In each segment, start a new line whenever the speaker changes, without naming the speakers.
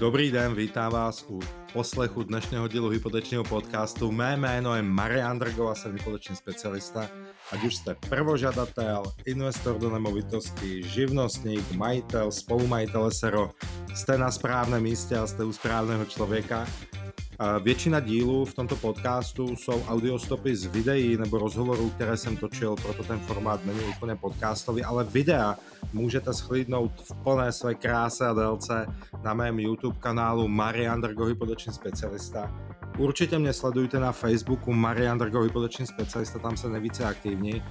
Dobrý den, vítám vás u poslechu dnešného dílu hypotečního podcastu. Mé jméno je Marian Drgo a jsem hypoteční specialista. Ať už jste prvožadatel, investor do nemovitosti, živnostník, majitel, spolumajitel SRO, jste na správném místě a jste u správného člověka. Většina dílů v tomto podcastu jsou audiostopy z videí nebo rozhovorů, které jsem točil, proto ten formát není úplně podcastový, ale videa můžete schlídnout v plné své kráse a délce na mém YouTube kanálu Marian Drgo Hypoteční specialista. Určitě mě sledujte na Facebooku Marian Drgo Hypoteční specialista, tam se nejvíce aktivní.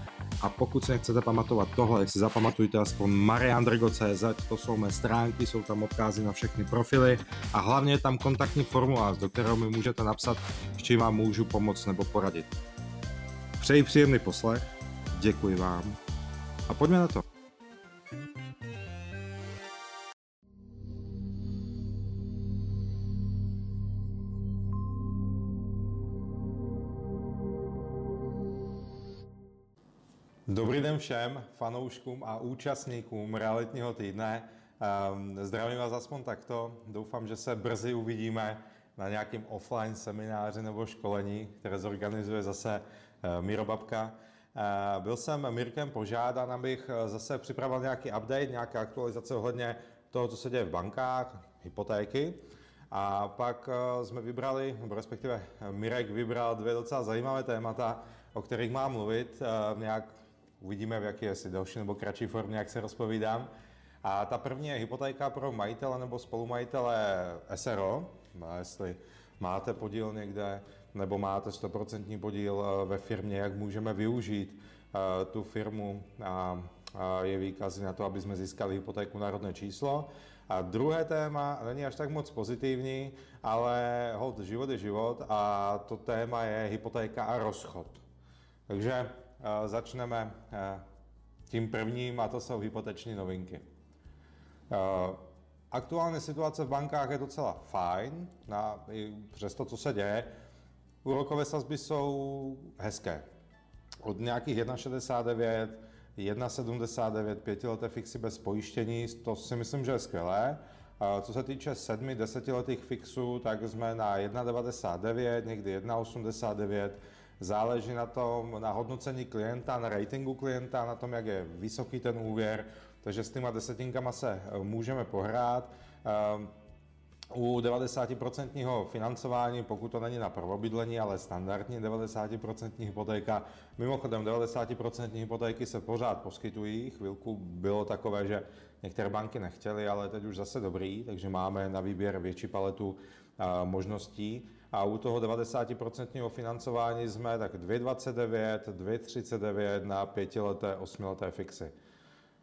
A pokud si nechcete pamatovat tohle, si zapamatujte aspoň mariandrgo.cz, to jsou mé stránky, jsou tam odkazy na všechny profily a hlavně je tam kontaktní formulář, do kterého mi můžete napsat, s čím vám můžu pomoct nebo poradit. Přeji příjemný poslech, děkuji vám a pojďme na to. Všem fanouškům a účastníkům realitního týdne. Ehm, zdravím vás aspoň takto. Doufám, že se brzy uvidíme na nějakém offline semináři nebo školení, které zorganizuje zase eh, Miro Babka. Eh, byl jsem Mirkem požádán, abych eh, zase připravil nějaký update, nějaké aktualizace ohledně toho, co se děje v bankách, hypotéky. A pak jsme vybrali, respektive Mirek vybral dvě docela zajímavé témata, o kterých mám mluvit, nějak Uvidíme, v jaké jestli delší nebo kratší formě, jak se rozpovídám. A ta první je hypotéka pro majitele nebo spolumajitele SRO, jestli máte podíl někde nebo máte 100% podíl eh, ve firmě, jak můžeme využít eh, tu firmu a je výkazy na to, aby jsme získali hypotéku na rodné číslo. A druhé téma není až tak moc pozitivní, ale hold, život je život a to téma je hypotéka a rozchod. Takže začneme eh, tím prvním a to jsou hypoteční novinky. Eh, aktuální situace v bankách je docela fajn, na, přes to, co se děje. Úrokové sazby jsou hezké. Od nějakých 1,69, 1,79, pětileté fixy bez pojištění, to si myslím, že je skvělé. Co se týče sedmi, desetiletých fixů, tak jsme na 1,99, někdy 1,89, záleží na tom, na hodnocení klienta, na ratingu klienta, na tom, jak je vysoký ten úvěr, takže s těma desetinkama se eh, můžeme pohrát. Eh, u 90% financování, pokud to není na prvobydlení, ale standardní 90% hypotéka, mimochodem 90% hypotéky se pořád poskytují, chvilku bylo takové, že některé banky nechtěly, ale teď už zase dobrý, takže máme na výběr větší paletu eh, možností a u toho 90% financování jsme tak 2,29, 2,39 na pětileté, osmileté fixy.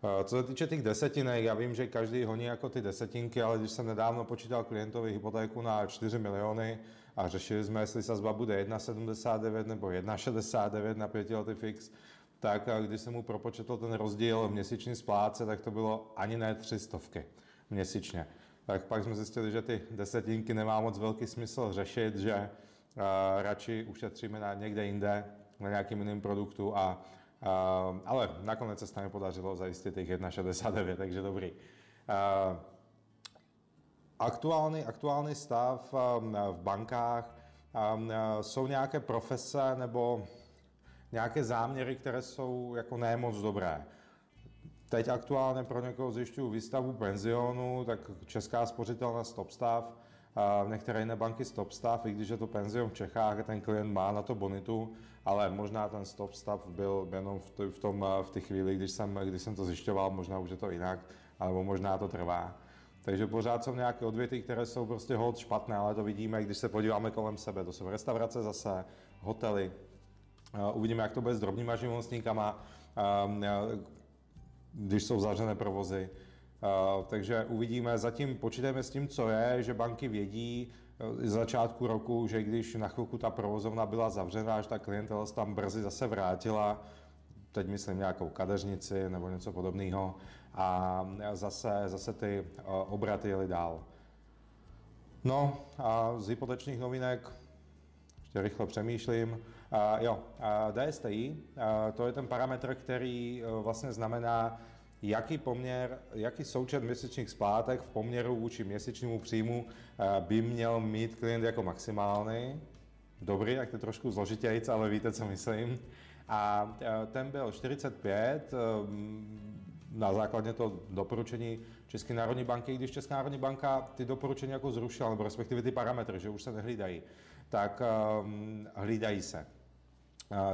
Eh, co se týče těch desetinek, já vím, že každý honí jako ty desetinky, ale když jsem nedávno počítal klientovi hypotéku na 4 miliony a řešili jsme, jestli sazba bude 1,79 nebo 1,69 na pětiletý fix, tak eh, když jsem mu propočetl ten rozdíl v měsíční splátce, tak to bylo ani ne tři stovky měsíčně tak pak jsme zjistili, že ty desetinky nemá moc velký smysl řešit, že uh, radši ušetříme na někde jinde, na nějakým jiným produktu, a, uh, ale nakonec se tam podařilo zajistit těch 1,69, takže dobrý. Uh, aktuální, aktuální stav um, v bankách um, jsou nějaké profese nebo nějaké záměry, které jsou jako nemoc dobré. Teď aktuálně pro někoho zjišťuju výstavu penzionu, tak Česká spořitelna Stopstav, některé jiné banky Stopstav, i když je to penzion v Čechách, ten klient má na to bonitu, ale možná ten Stopstav byl jenom v, tom, v té chvíli, když jsem, když jsem to zjišťoval, možná už je to jinak, alebo možná to trvá. Takže pořád jsou nějaké odvěty, které jsou prostě hod špatné, ale to vidíme, když se podíváme kolem sebe. To jsou restaurace zase, hotely. Uvidíme, jak to bude s drobnýma živnostníkama když jsou zavřené provozy. Uh, takže uvidíme, zatím počítáme s tím, co je, že banky vědí uh, z začátku roku, že když na chvilku ta provozovna byla zavřená, že ta klientela se tam brzy zase vrátila, teď myslím nějakou kadeřnici nebo něco podobného, a zase, zase ty uh, obraty jeli dál. No a z hypotečních novinek rychle přemýšlím. Uh, jo, uh, DSTI, uh, to je ten parametr, který uh, vlastně znamená, jaký poměr, jaký součet měsíčních splátek v poměru vůči měsíčnímu příjmu eh, by měl mít klient jako maximální. Dobrý, jak to trošku zložitějíc, ale víte, co myslím. A eh, ten byl 45 eh, na základě toho doporučení České národní banky, když Česká národní banka ty doporučení jako zrušila, nebo respektive ty parametry, že už se nehlídají, tak um, hlídají se.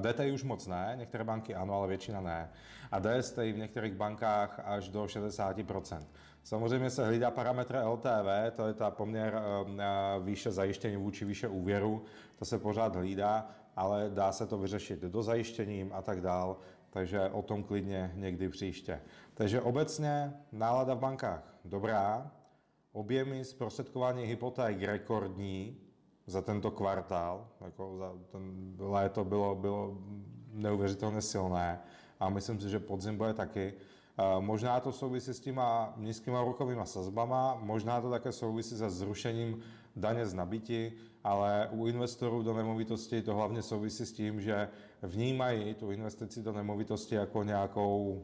DTI už moc ne, některé banky ano, ale většina ne. A DSTI v některých bankách až do 60%. Samozřejmě se hlídá parametr LTV, to je ta poměr ehm, výše zajištění vůči výše úvěru, to se pořád hlídá, ale dá se to vyřešit do zajištěním a tak dál, takže o tom klidně někdy příště. Takže obecně nálada v bankách dobrá, objemy zprostředkování hypoték rekordní, za tento kvartál, jako za ten léto bylo, bylo neuvěřitelně silné a myslím si, že podzim bude taky. Možná to souvisí s těma nízkýma rokovými sazbama, možná to také souvisí se zrušením daně z nabití, ale u investorů do nemovitosti to hlavně souvisí s tím, že vnímají tu investici do nemovitosti jako nějakou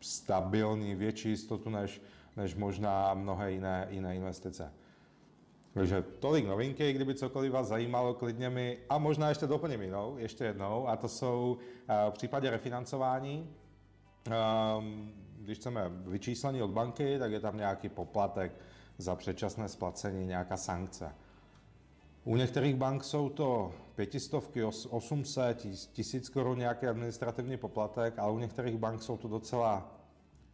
stabilní, větší jistotu než, než možná mnohé jiné, jiné investice. Takže tolik novinky, kdyby cokoliv vás zajímalo, klidně mi, a možná ještě doplním jinou, ještě jednou, a to jsou uh, v případě refinancování, um, když chceme vyčíslení od banky, tak je tam nějaký poplatek za předčasné splacení, nějaká sankce. U některých bank jsou to pětistovky, 800, tisíc korun nějaký administrativní poplatek, ale u některých bank jsou to docela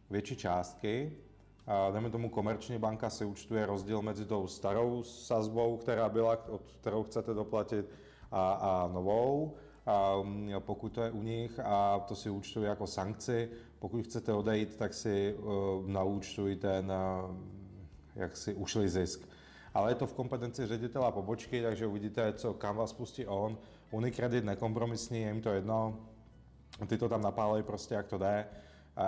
větší částky dejme tomu komerční banka si účtuje rozdíl mezi tou starou sazbou, která byla, od kterou chcete doplatit, a, a novou. A pokud to je u nich a to si účtuje jako sankci, pokud chcete odejít, tak si uh, naúčtují ten uh, jak si ušli zisk. Ale je to v kompetenci ředitela pobočky, takže uvidíte, co kam vás pustí on. Unicredit nekompromisní, je jim to jedno, ty to tam napálejí prostě, jak to jde.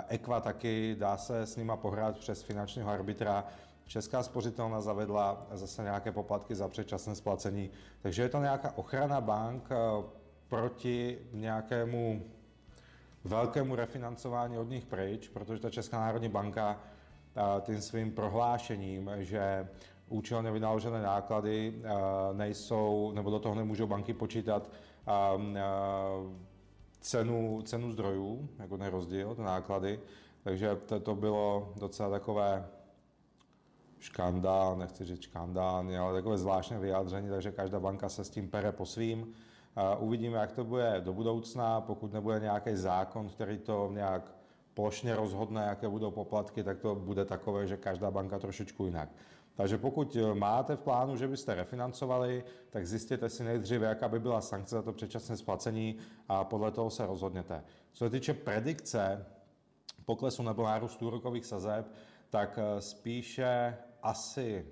Equa taky, dá se s nima pohrát přes finančního arbitra. Česká spořitelna zavedla zase nějaké poplatky za předčasné splacení, takže je to nějaká ochrana bank eh, proti nějakému velkému refinancování od nich pryč, protože ta Česká národní banka eh, tím svým prohlášením, že účelně vynaložené náklady eh, nejsou, nebo do toho nemůžou banky počítat cenu, cenu zdrojů, jako ten rozdíl, ty náklady, takže to, to bylo docela takové škandál, nechci říct škandál, ale takové zvláštné vyjádření, takže každá banka se s tím pere po svým. Uvidíme, jak to bude do budoucna, pokud nebude nějaký zákon, který to nějak plošně rozhodne, jaké budou poplatky, tak to bude takové, že každá banka trošičku jinak. Takže pokud eh, máte v plánu, že byste refinancovali, tak zjistěte si nejdříve, jaká by byla sankce za to předčasné splacení a podle toho se rozhodněte. Co se týče predikce poklesu nebo nárůstu úrokových sazeb, tak eh, spíše asi,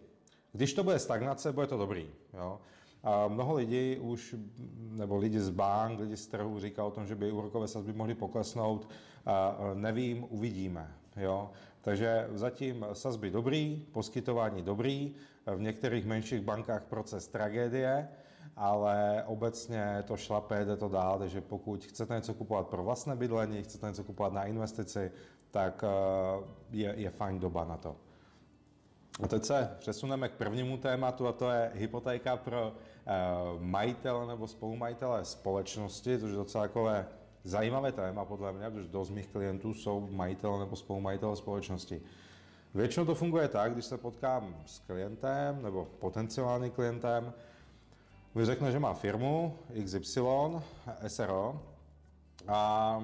když to bude stagnace, bude to dobrý. Jo? A mnoho lidí už, nebo lidi z bank, lidi z trhu říká o tom, že by úrokové sazby mohly poklesnout. A nevím, uvidíme. Jo? Takže zatím sazby dobrý, poskytování dobrý, v některých menších bankách proces tragédie, ale obecně to šlape, jde to dál, takže pokud chcete něco kupovat pro vlastné bydlení, chcete něco kupovat na investici, tak eh, je, je fajn doba na to. A teď se přesuneme k prvnímu tématu a to je hypotéka pro uh, majitele nebo spolumajitele společnosti, což je docela takové zajímavé téma podle mě, protože dost mých klientů jsou majitele nebo spolumajitele společnosti. Většinou to funguje tak, když se potkám s klientem nebo potenciálním klientem, mi řekne, že má firmu XY, SRO, a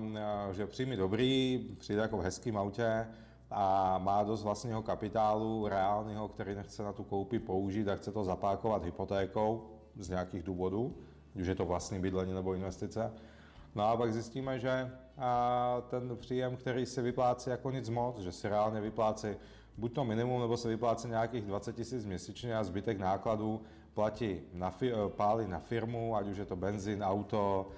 že příjmy dobrý, přijde jako v hezkém autě a má dost vlastního kapitálu reálného, který nechce na tu koupi použít a chce to zapákovat hypotékou z nějakých důvodů, už je to vlastní bydlení nebo investice. No a pak zjistíme, že ten příjem, který se vyplácí jako nic moc, že si reálně vyplácí buď to minimum, nebo se vyplácí nějakých 20 tisíc měsíčně a zbytek nákladů platí na, pálí na firmu, ať už je to benzín, auto,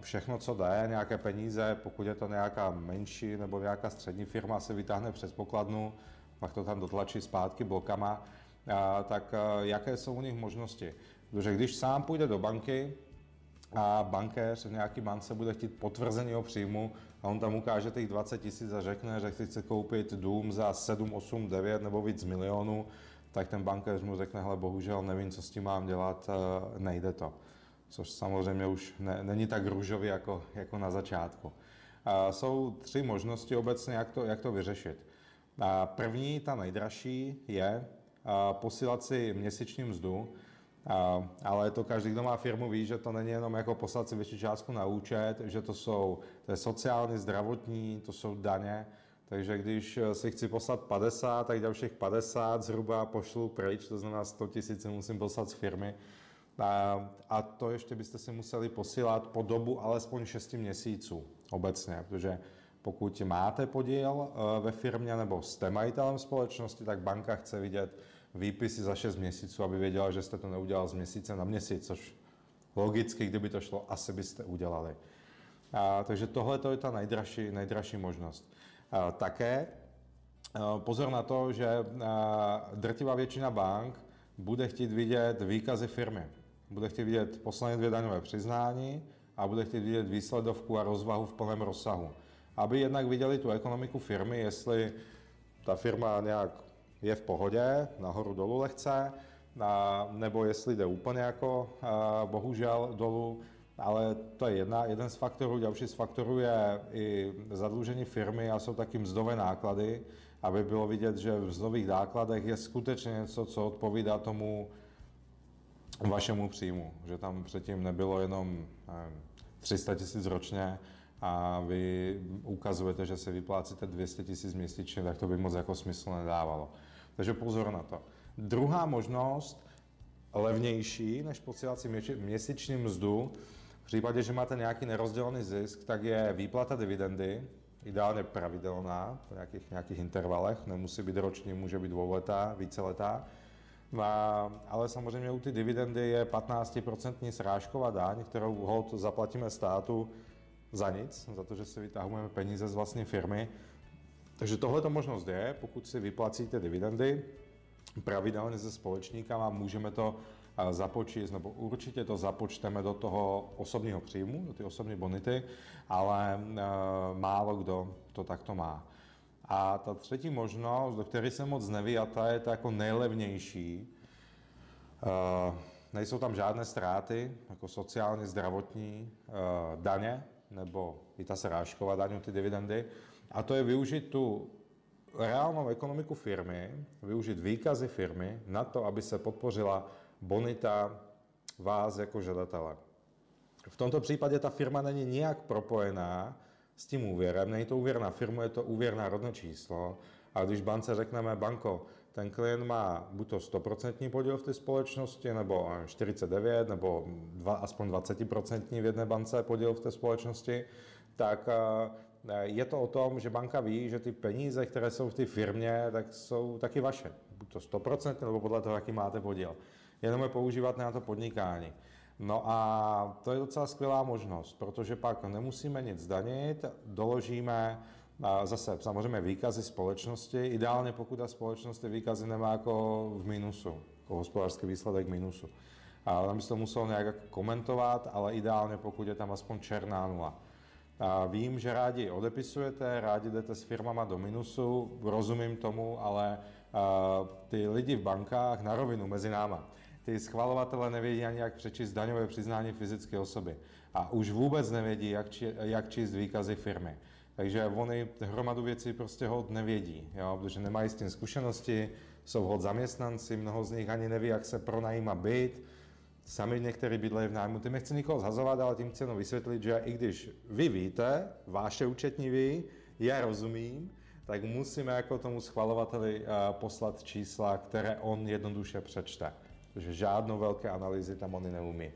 všechno, co jde, nějaké peníze, pokud je to nějaká menší nebo nějaká střední firma, se vytáhne přes pokladnu, pak to tam dotlačí zpátky blokama, tak jaké jsou u nich možnosti? Protože když sám půjde do banky, a bankéř v nějaký bance bude chtít potvrzení o příjmu a on tam ukáže těch 20 tisíc a řekne, že chce koupit dům za 7, 8, 9 nebo víc milionů, tak ten bankéř mu řekne, hele, bohužel nevím, co s tím mám dělat, eh, nejde to. Což samozřejmě už ne, není tak růžový jako, jako na začátku. A jsou tři možnosti obecně, jak to, jak to vyřešit. A první, ta nejdražší, je posílat si měsíční mzdu, ale to každý, kdo má firmu, ví, že to není jenom jako poslat si větší částku na účet, že to jsou to je sociální, zdravotní, to jsou daně, takže když si chci poslat 50, tak dalších 50 zhruba pošlu pryč, to znamená 100 tisíc musím poslat z firmy. A, a to ještě byste si museli posílat po dobu alespoň 6 měsíců obecně, protože pokud máte podíl eh, ve firmě nebo jste majitelem společnosti, tak banka chce vidět výpisy za 6 měsíců, aby věděla, že jste to neudělal z měsíce na měsíc, což logicky, kdyby to šlo, asi byste udělali. A, takže tohle to je ta nejdražší, nejdražší možnost. A, také pozor na to, že a, drtivá většina bank bude chtít vidět výkazy firmy. Bude chtít vidět poslední dvě daňové přiznání a bude chtít vidět výsledovku a rozvahu v plném rozsahu. Aby jednak viděli tu ekonomiku firmy, jestli ta firma nějak je v pohodě, nahoru dolů lehce, a, nebo jestli jde úplně jako a, bohužel dolů, ale to je jedna, jeden z faktorů. Další z faktorů je i zadlužení firmy a jsou taky mzdové náklady, aby bylo vidět, že v mzdových nákladech je skutečně něco, co odpovídá tomu vašemu příjmu, že tam předtím nebylo jenom nevím, 300 tisíc ročně a vy ukazujete, že se vyplácíte 200 tisíc měsíčně, tak to by moc jako smysl nedávalo. Takže pozor na to. Druhá možnost, levnější, než posílat si měsíční mzdu, v případě, že máte nějaký nerozdělený zisk, tak je výplata dividendy, ideálně pravidelná, v nějakých, nějakých intervalech, nemusí být roční, může být dvouletá, víceletá. A, ale samozřejmě u ty dividendy je 15% srážková daň, kterou hod zaplatíme státu za nic, za to, že si vytahujeme peníze z vlastní firmy. Takže tohle to možnost je, pokud si vyplacíte dividendy pravidelně se společníkama, můžeme to započíst, nebo určitě to započteme do toho osobního příjmu, do ty osobní bonity, ale e, málo kdo to takto má. A ta třetí možnost, do které se moc neví, a ta je ta jako nejlevnější, e, nejsou tam žádné ztráty, jako sociální, zdravotní, daně, nebo i ta srážková daň, ty dividendy, a to je využít tu reálnou ekonomiku firmy, využít výkazy firmy na to, aby se podpořila bonita vás jako žadatele. V tomto případě ta firma není nijak propojená s tím úvěrem, není to úvěr na firmu, je to úvěr na rodné číslo. A když bance řekneme, banko, ten klient má buď to 100% podíl v té společnosti, nebo 49, nebo dva, aspoň 20% v jedné bance podíl v té společnosti, tak Eh, je to o tom, že banka ví, že ty peníze, které jsou v té firmě, tak jsou taky vaše. Buď to 100% nebo podle toho, jaký máte podíl. Jenom je používat na to podnikání. No a to je docela skvělá možnost, protože pak nemusíme nic zdanit, doložíme zase samozřejmě výkazy společnosti, ideálně pokud ta společnost ty výkazy nemá jako v minusu, jako hospodářský výsledek minusu. A tam by se to muselo nějak komentovat, ale ideálně pokud je tam aspoň černá nula. A vím, že rádi odepisujete, rádi jdete s firmama do minusu, rozumím tomu, ale ty lidi v bankách na rovinu mezi náma, ty schvalovatele nevědí ani, jak přečíst daňové přiznání fyzické osoby. A už vůbec nevědí, jak, či, jak číst výkazy firmy. Takže oni hromadu věcí prostě hod nevědí, jo, protože nemají s tím zkušenosti, jsou hod zaměstnanci, mnoho z nich ani neví, jak se pronajíma byt, sami někteří bydlejí v nájmu. Tím nechci nikoho zhazovat, ale tím chci jenom vysvětlit, že i když vy víte, vaše účetní ví, já rozumím, tak musíme jako tomu schvalovateli eh, poslat čísla, které on jednoduše přečte. Takže žádnou velké analýzy tam oni neumí.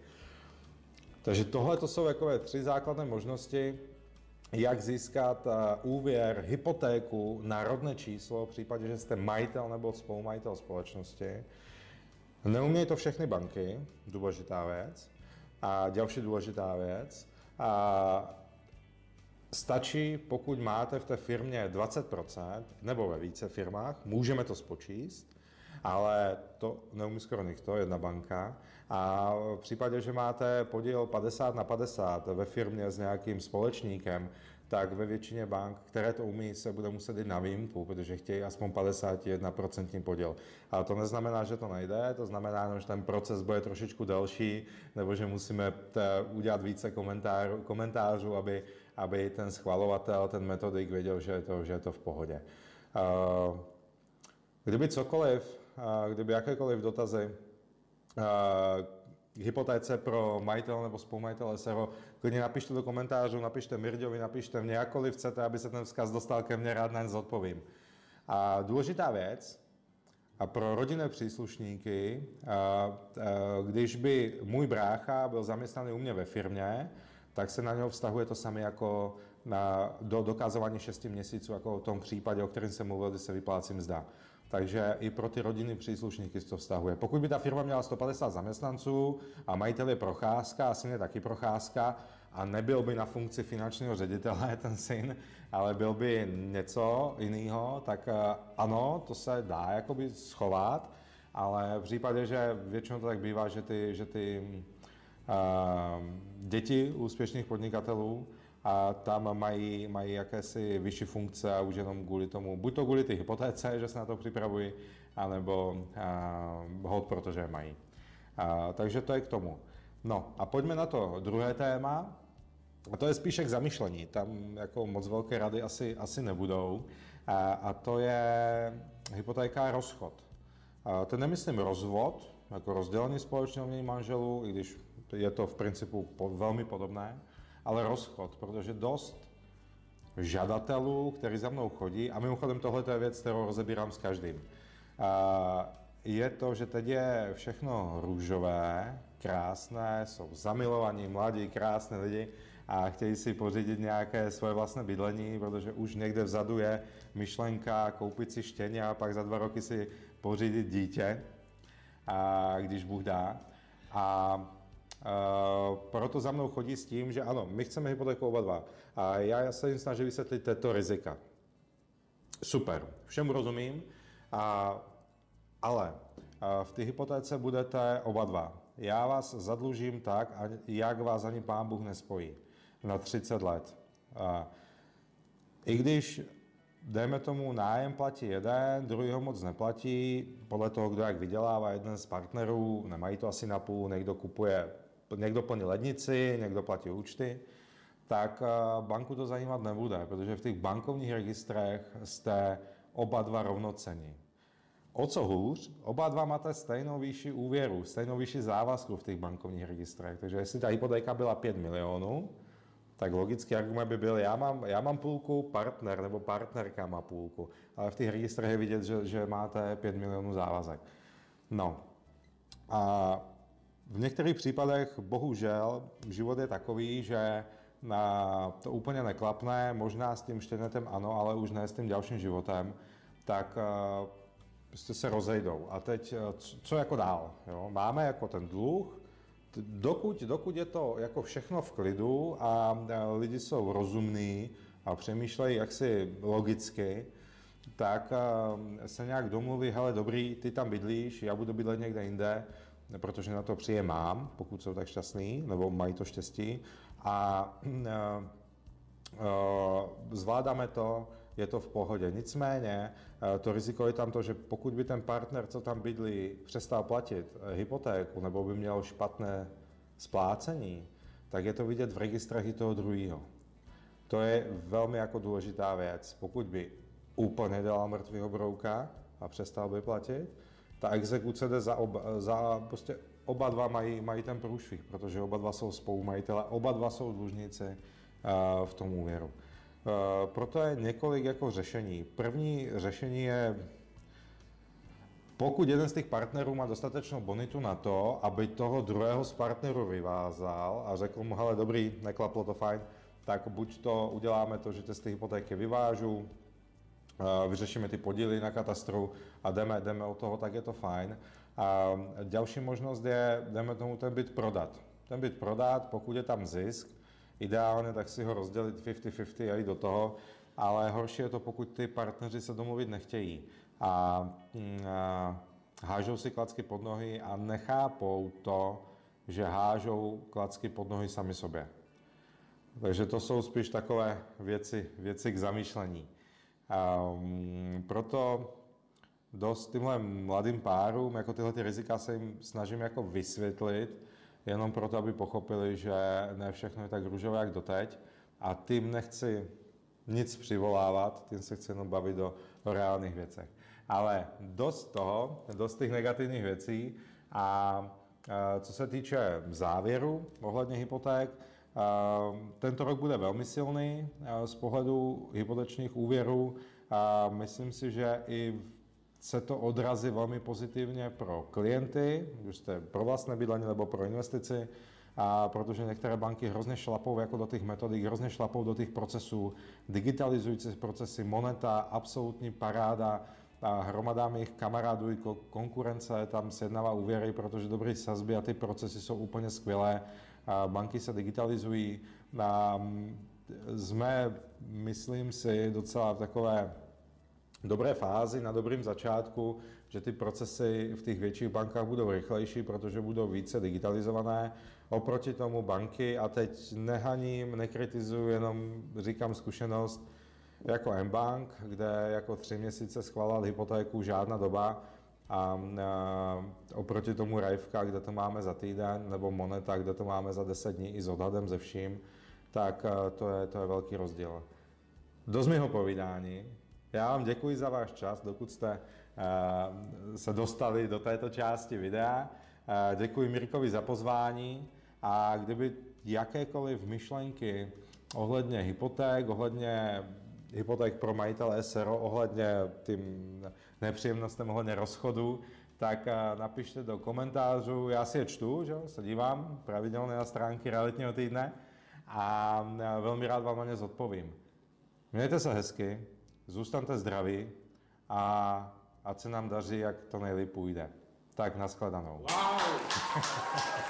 Takže tohle to jsou takové tři základné možnosti, jak získat eh, úvěr, hypotéku na rodné číslo v případě, že jste majitel nebo spolumajitel společnosti. Neumějí to všechny banky, důležitá věc. A další důležitá věc. A stačí, pokud máte v té firmě 20%, nebo ve více firmách, můžeme to spočíst, ale to neumí skoro nikto, jedna banka. A v případě, že máte podíl 50 na 50 ve firmě s nějakým společníkem, tak ve většině bank, které to umí, se bude muset jít na výjimku, protože chtějí aspoň 51% podíl. Ale to neznamená, že to nejde, to znamená, že ten proces bude trošičku delší, nebo že musíme udělat více komentářů, komentářů aby, aby ten schvalovatel, ten metodik věděl, že je to, že je to v pohodě. Kdyby cokoliv, kdyby jakékoliv dotazy, hypotéce pro majitele nebo spolumajitele SRO, klidně napište do komentářů, napište Mirďovi, napište mě, jakkoliv chcete, aby se ten vzkaz dostal ke mně, rád na zodpovím. A důležitá věc, a pro rodinné příslušníky, když by můj brácha byl zaměstnaný u mě ve firmě, tak se na něho vztahuje to samé jako na, do dokazování 6 měsíců, jako v tom případě, o kterém jsem mluvil, kdy se vyplácí mzda. Takže i pro ty rodiny příslušníky to vztahuje. Pokud by ta firma měla 150 zaměstnanců a majitel je procházka a syn je taky procházka a nebyl by na funkci finančního ředitele ten syn, ale byl by něco jiného, tak eh, ano, to se dá jakoby schovat, ale v případě, že většinou to tak bývá, že ty, že ty uh, děti úspěšných podnikatelů a tam mají, mají jakési vyšší funkce a už jenom kvůli tomu, buď to kvůli té hypotéce, že se na to připravují, anebo uh, hod, protože mají. Uh, takže to je k tomu. No a pojďme na to druhé téma, a to je spíše k zamyšlení. Tam jako moc velké rady asi, asi nebudou. A, a to je hypotéka a rozchod. A to nemyslím rozvod, jako rozdělení společného manželů, i když je to v principu po, velmi podobné, ale rozchod, protože dost žadatelů, kteří za mnou chodí, a mimochodem tohle je věc, kterou rozebírám s každým, je to, že teď je všechno růžové, krásné, jsou zamilovaní, mladí, krásné lidi a chtějí si pořídit nějaké svoje vlastné bydlení, protože už někde vzadu je myšlenka koupit si štěně a pak za dva roky si pořídit dítě, a když Bůh dá. A Proto za mnou chodí s tím, že ano, my chceme hypotéku oba dva. A já se jim snažím vysvětlit této rizika. Super, všemu rozumím, a, ale a v té hypotéce budete oba dva. Já vás zadlužím tak, jak vás ani pán Bůh nespojí na 30 let. A, I když dejme tomu, nájem platí jeden, druhý ho moc neplatí, podle toho, kdo jak vydělává, jeden z partnerů, nemají to asi na půl, někdo kupuje někdo plní lednici, někdo platí účty, tak eh, banku to zajímat nebude, protože v těch bankovních registrech jste oba dva rovnocení. O co hůř, oba dva máte stejnou výši úvěru, stejnou výši závazku v těch bankovních registrech. Takže jestli ta hypotéka byla 5 milionů, tak logický argument by byl, já mám, já mám půlku, partner nebo partnerka má půlku, ale v těch registrech je vidět, že, že máte 5 milionů závazek. No. A v některých případech bohužel život je takový, že na to úplně neklapne, možná s tím štěnetem ano, ale už ne s tím dalším životem, tak eh, prostě se rozejdou. A teď, eh, co jako dál? Jo? Máme jako ten dluh, dokud, dokud je to jako všechno v klidu a eh, lidi jsou rozumní a přemýšlejí jaksi logicky, tak se nějak domluví, hele dobrý, ty tam bydlíš, já budu bydlet někde jinde, protože na to příjem mám, pokud jsou tak šťastní, nebo mají to štěstí. A uh, uh, zvládáme to, je to v pohodě. Nicméně uh, to riziko je tam to, že pokud by ten partner, co tam bydlí, přestal platit hypotéku nebo by měl špatné splácení, tak je to vidět v registrech i toho druhého. To je velmi jako důležitá věc. Pokud by úplně dělal mrtvého brouka a přestal by platit, ta exekuce jde za, oba, za prostě oba dva mají, mají ten průšvih, protože oba dva jsou spolumajitele, oba dva jsou dlužníci uh, v tom úvěru. Uh, proto je několik jako řešení. První řešení je, pokud jeden z těch partnerů má dostatečnou bonitu na to, aby toho druhého z partnerů vyvázal a řekl mu, hele dobrý, neklaplo to fajn, tak buď to uděláme to, že tě z té hypotéky vyvážu, vyřešíme ty podíly na katastru a jdeme, jdeme od toho, tak je to fajn. A další možnost je, jdeme tomu ten byt prodat. Ten byt prodat, pokud je tam zisk, ideálně tak si ho rozdělit 50-50 a jít do toho, ale horší je to, pokud ty partneři se domluvit nechtějí. A, mm, a hážou si klacky pod nohy a nechápou to, že hážou klacky pod nohy sami sobě. Takže to jsou spíš takové věci, věci k zamýšlení. Um, proto dost tímhle mladým párům, jako tyhle ty rizika se jim snažím jako vysvětlit, jenom proto, aby pochopili, že ne všechno je tak růžové, jak doteď. A tím nechci nic přivolávat, tím se chci jenom bavit o, o reálných věcech. Ale dost toho, dost těch negativních věcí a co se týče závěru ohledně hypoték, tento rok bude velmi silný z pohledu hypotečních úvěrů. Myslím si, že i se to odrazí velmi pozitivně pro klienty, když jste pro vlastné bydlení nebo pro investici, a protože některé banky hrozně šlapou jako do těch metodik, hrozně šlapou do těch procesů, digitalizující procesy, moneta, absolutní paráda, a hromada mých kamarádů i konkurence tam sjednává úvěry, protože dobré sazby a ty procesy jsou úplně skvělé. A banky se digitalizují. Jsme, myslím si, docela v takové dobré fázi, na dobrém začátku, že ty procesy v těch větších bankách budou rychlejší, protože budou více digitalizované. Oproti tomu banky, a teď nehaním, nekritizuju, jenom říkám zkušenost, jako M-Bank, kde jako tři měsíce schválil hypotéku žádná doba a, a oproti tomu Rajvka, kde to máme za týden, nebo Moneta, kde to máme za 10 dní i s odhadem ze vším, tak to je, to je velký rozdíl. Do z mého povídání. Já vám děkuji za váš čas, dokud jste uh, se dostali do této části videa. Uh, děkuji Mirkovi za pozvání a kdyby jakékoliv myšlenky ohledně hypoték, ohledně hypoték pro majitele SRO ohledně tím nepříjemnostem ohledně rozchodu, tak eh, napište do komentářů, já si je čtu, že? se dívám pravidelně na stránky realitního týdne a eh, velmi rád vám na ně zodpovím. Mějte se hezky, zůstaňte zdraví a ať se nám daří, jak to nejlíp půjde. Tak, nashledanou. Wow.